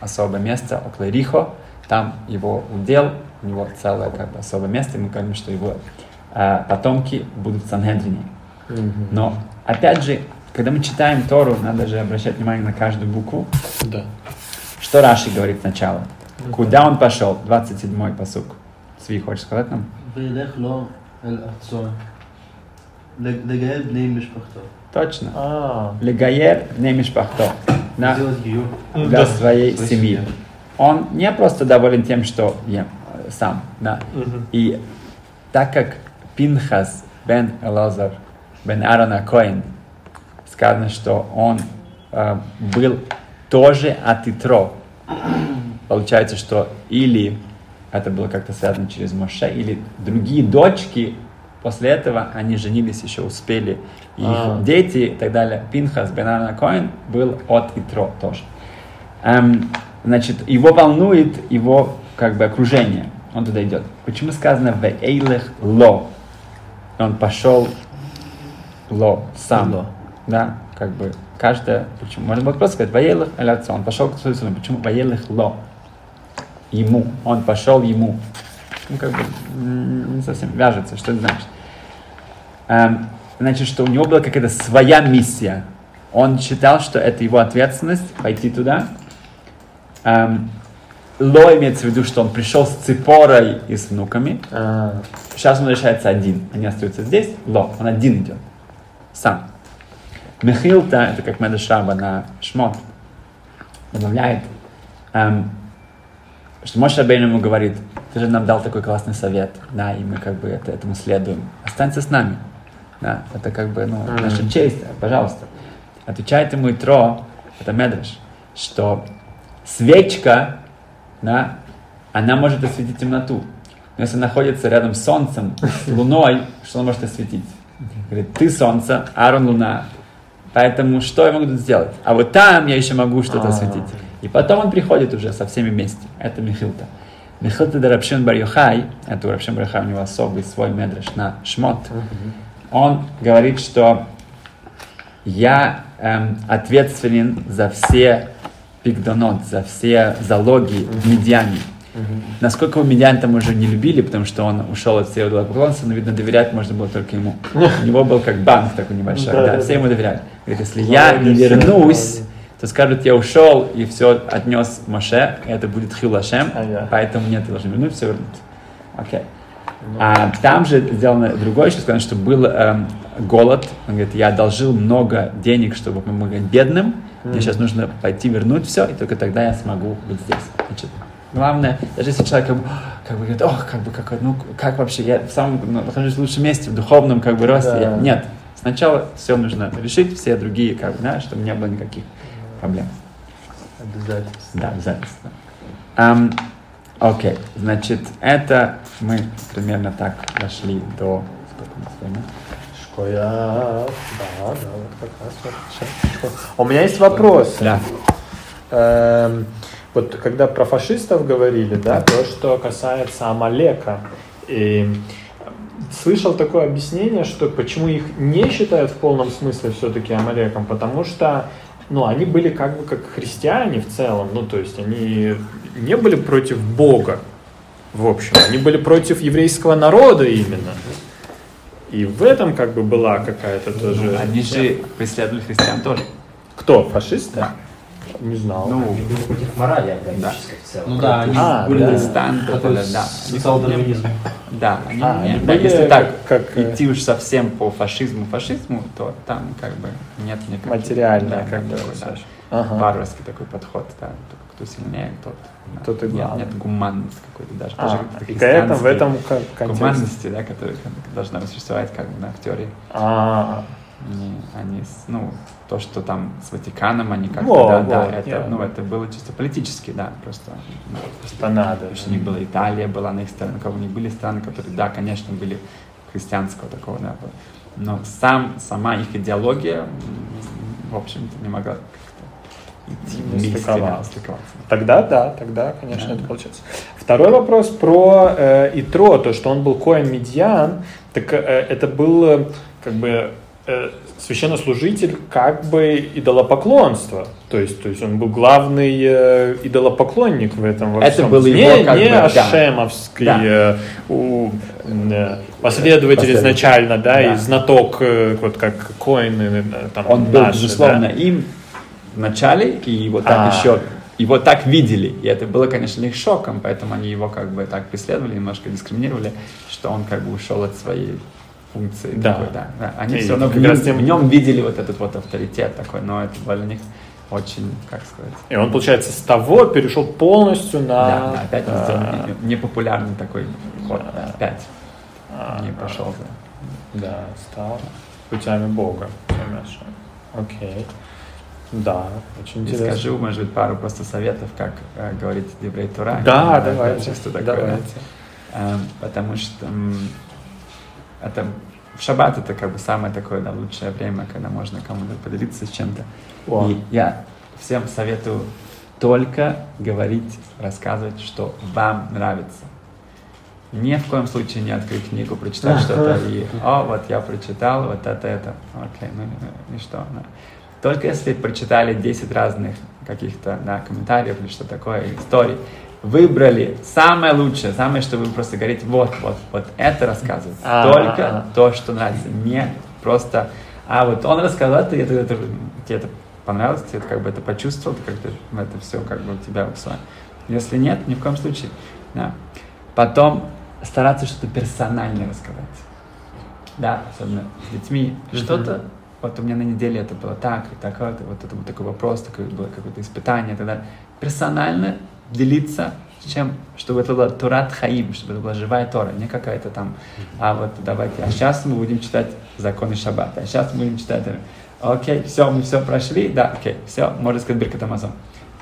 особое место около Рихо, там его удел, у него целое как бы, особое место, и мы говорим, что его э, потомки будут в Санхедрине. Mm-hmm. Но, опять же, когда мы читаем Тору, надо же обращать внимание на каждую букву. Да. Что Раши говорит сначала? Mm-hmm. Куда он пошел? 27-й посук. Сви, хочешь сказать нам? Точно. А. Легаер не мишпахто. Да, Сделать гиюр. для своей Своей семьи. семье. Он не просто доволен тем, что ем э, сам, да. И так как Пинхас бен Элазар бен Аарона Коин сказано, что он э, был тоже от Итро. Получается, что или это было как-то связано через Моше, или другие дочки после этого, они женились еще, успели, их А. дети и так далее. Пинхас бен Аарона Коин был от Итро тоже. Эм, значит, его волнует его как бы окружение. Он туда идет. Почему сказано в эйлех ло? Он пошел ло, сам. Ло. Да, как бы каждая... Почему? Можно было просто сказать ваелых отцу. Он пошел к своему сыну. Почему ваелых ло? Ему. Он пошел ему. Ну, как бы не совсем вяжется. Что это значит? Эм, значит, что у него была какая-то своя миссия. Он считал, что это его ответственность пойти туда. Эм, Ло имеется в виду, что он пришел с Ципорой и с внуками. а, Сейчас он решается один. Они остаются здесь. Ло. Он один идет. Сам. Мехилта, это как Медешаба на Шмот, добавляет, эм, что Моше Рабейн ему говорит, ты же нам дал такой классный совет, да, и мы как бы это, этому следуем. Останься с нами. Да, это как бы, ну, Мгм. наша честь, пожалуйста. Отвечает ему Итро, это Медреш, что свечка, да, она может осветить темноту. Но если находится рядом с солнцем, с луной, что он может осветить? Говорит, ты солнце, Аарон луна. Поэтому что я могу тут сделать? А вот там я еще могу что-то А. осветить. И потом он приходит уже со всеми вместе. Это Михилта. Михилта де Рапшин бар Йохай, это у Рапшин бар Йохай у него особый свой медреш на шмот. Он говорит, что я эм, ответственен за все пигдонот, за все залоги в Медиане. Насколько его медиан там уже не любили, потому что он ушел от всего поклонства, но, видно, доверять можно было только ему. У него был как банк такой небольшой, Да, да, да, все ему доверяли. Говорит, если я не вернусь, то скажут, я ушел и все отнес Моше, и это будет хилашем, Ага. поэтому нет, ты должен вернуть, все вернуть. Окей. А там же сделано другое, еще сказано, что был эм, голод. Он говорит, я одолжил много денег, чтобы помогать бедным. Мне сейчас нужно пойти вернуть все, и только тогда я смогу быть здесь. Значит, главное, даже если человек как бы, как бы говорит, ох, как бы, как, ну, как вообще, я в самом, ну, нахожусь в лучшем месте, в духовном как бы росте. Да. Я- нет, сначала все нужно решить, все другие, как бы, да, чтобы не было никаких проблем. Обязательно. Да, обязательно. Ам, Окей, значит, это мы примерно так дошли до... Сколько у нас времени? Шкоя. Да, да, вот как раз вот сейчас. У меня есть вопрос. Да. Эм, вот когда про фашистов говорили, да, то, что касается Амалека, и слышал такое объяснение, что почему их не считают в полном смысле все-таки Амалеком, потому что ну, они были как бы как христиане в целом, ну, то есть они не были против Бога, в общем, они были против еврейского народа именно. И в этом как бы была какая-то тоже... Они же преследовали христиан тоже. Кто, фашисты? Да. Не знал. Ну, морали органической в целом. Ну да, они А, были да. да, да. социал-дарвинизм. Да, они, А, не- они да, были если так как- как, э, идти уж совсем по фашизму, фашизму, то там как бы нет никаких... Материальное, да, как бы, такой, да. Ага. варварский такой подход, да, кто сильнее, тот... да. Тот и нет, главный. нет гуманности какой-то даже. А, даже и к этому, в этом ко- контексте. гуманности, да, которая должна существовать как бы на в теории. А, Они, они, ну, то, что там с Ватиканом, они как-то, Во, да, во, да, это, ну, это было чисто политически, да, просто. ну, что надо. Потому что у них была Италия, была на их стороне, у них были страны, которые, да, конечно, были христианского такого, да, было. но сам, сама их идеология, в общем-то, не могла идти Не вместе, да, стыковаться. Тогда да, тогда, конечно, Да. это получается. Второй вопрос про э, Итро, то, что он был Коэн Медиан, так э, это был э, как бы священнослужитель как бы идолопоклонства. То есть, то есть он был главный э, идолопоклонник в этом во Это всем. был не, его как не бы, ашемовский Да. э, у, э, последователь изначально, да, Да. и знаток, э, вот как Коэн, э, там, Он был, наши, безусловно, да. им в начале, и его так А. еще, его так видели, и это было, конечно, них шоком, поэтому они его как бы так преследовали, немножко дискриминировали, что он как бы ушел от своей функции. Да. такой, да, да. Они И все равно в нем, тем- в нем видели вот этот вот авторитет такой, но это для них очень, как сказать, И он, получается, с того перешел полностью на... да, да, опять а, непопулярный такой ход, да, опять а, не пошел. да. Да, стал путями Бога. понимаешь? Окей. Да, очень И интересно. скажу, может быть, пару просто советов, как э, говорить Деврей Тура. Да, давайте, что такое, да. давайте. Эм, потому что это в шаббат это как бы самое такое да, лучшее время, когда можно кому-то поделиться с чем-то. О. И я всем советую только говорить, рассказывать, что вам нравится. Ни в коем случае не открыть книгу, прочитать что-то и, о, вот я прочитал, вот это, это, окей, ну и- и что. да. Только если прочитали 10 разных каких-то да, комментариев или что такое, историй, выбрали самое лучшее, самое, что вы просто говорите, вот, вот, вот это рассказывать. А, Только то, что нравится. Не просто, а вот он рассказал, это, это, это, тебе это понравилось, ты это как бы это почувствовал, ты как-то это все как бы у тебя усвоено. Если нет, ни в коем случае. Да. Потом стараться что-то персональное рассказать. Да, особенно с детьми. Что-то, вот у меня на неделе это было так, и так, вот, вот это был такой вопрос, такое было какое-то испытание и так далее. Персонально делиться с чем, чтобы это была Турат Хаим, чтобы это была живая Тора, не какая-то там, а вот давайте, а сейчас мы будем читать законы Шаббата, а сейчас мы будем читать, окей, все, мы все прошли, да, окей, все, можно сказать Биркат Амазон.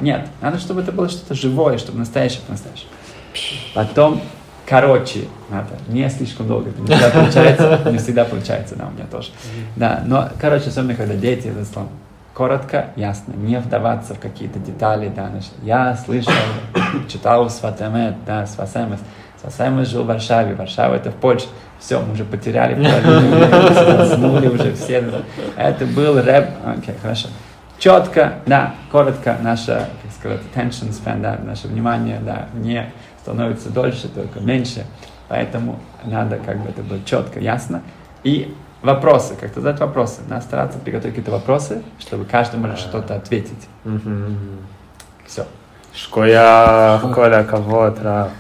Нет, надо, чтобы это было что-то живое, чтобы настоящее настоящее. Потом, короче, надо, не слишком долго, это не всегда получается, не всегда получается, да, у меня тоже. Да, но, короче, особенно, когда дети, это слово, коротко, ясно, не вдаваться в какие-то детали, да, значит, я слышал, читал Сватемет, да, Свасемес, Свасемес жил в Варшаве, Варшава это в Польше, все, мы уже потеряли половину, заснули уже все, да. это был рэп, окей, хорошо. четко, да, коротко, наше, как сказать, attention span, да, наше внимание, да, не становится дольше, только меньше. Поэтому надо, как бы это было четко, ясно. И вопросы, как-то задать вопросы. Надо стараться приготовить какие-то вопросы, чтобы каждый может что-то ответить. Все. Шкоя, Коля, кого, Рав.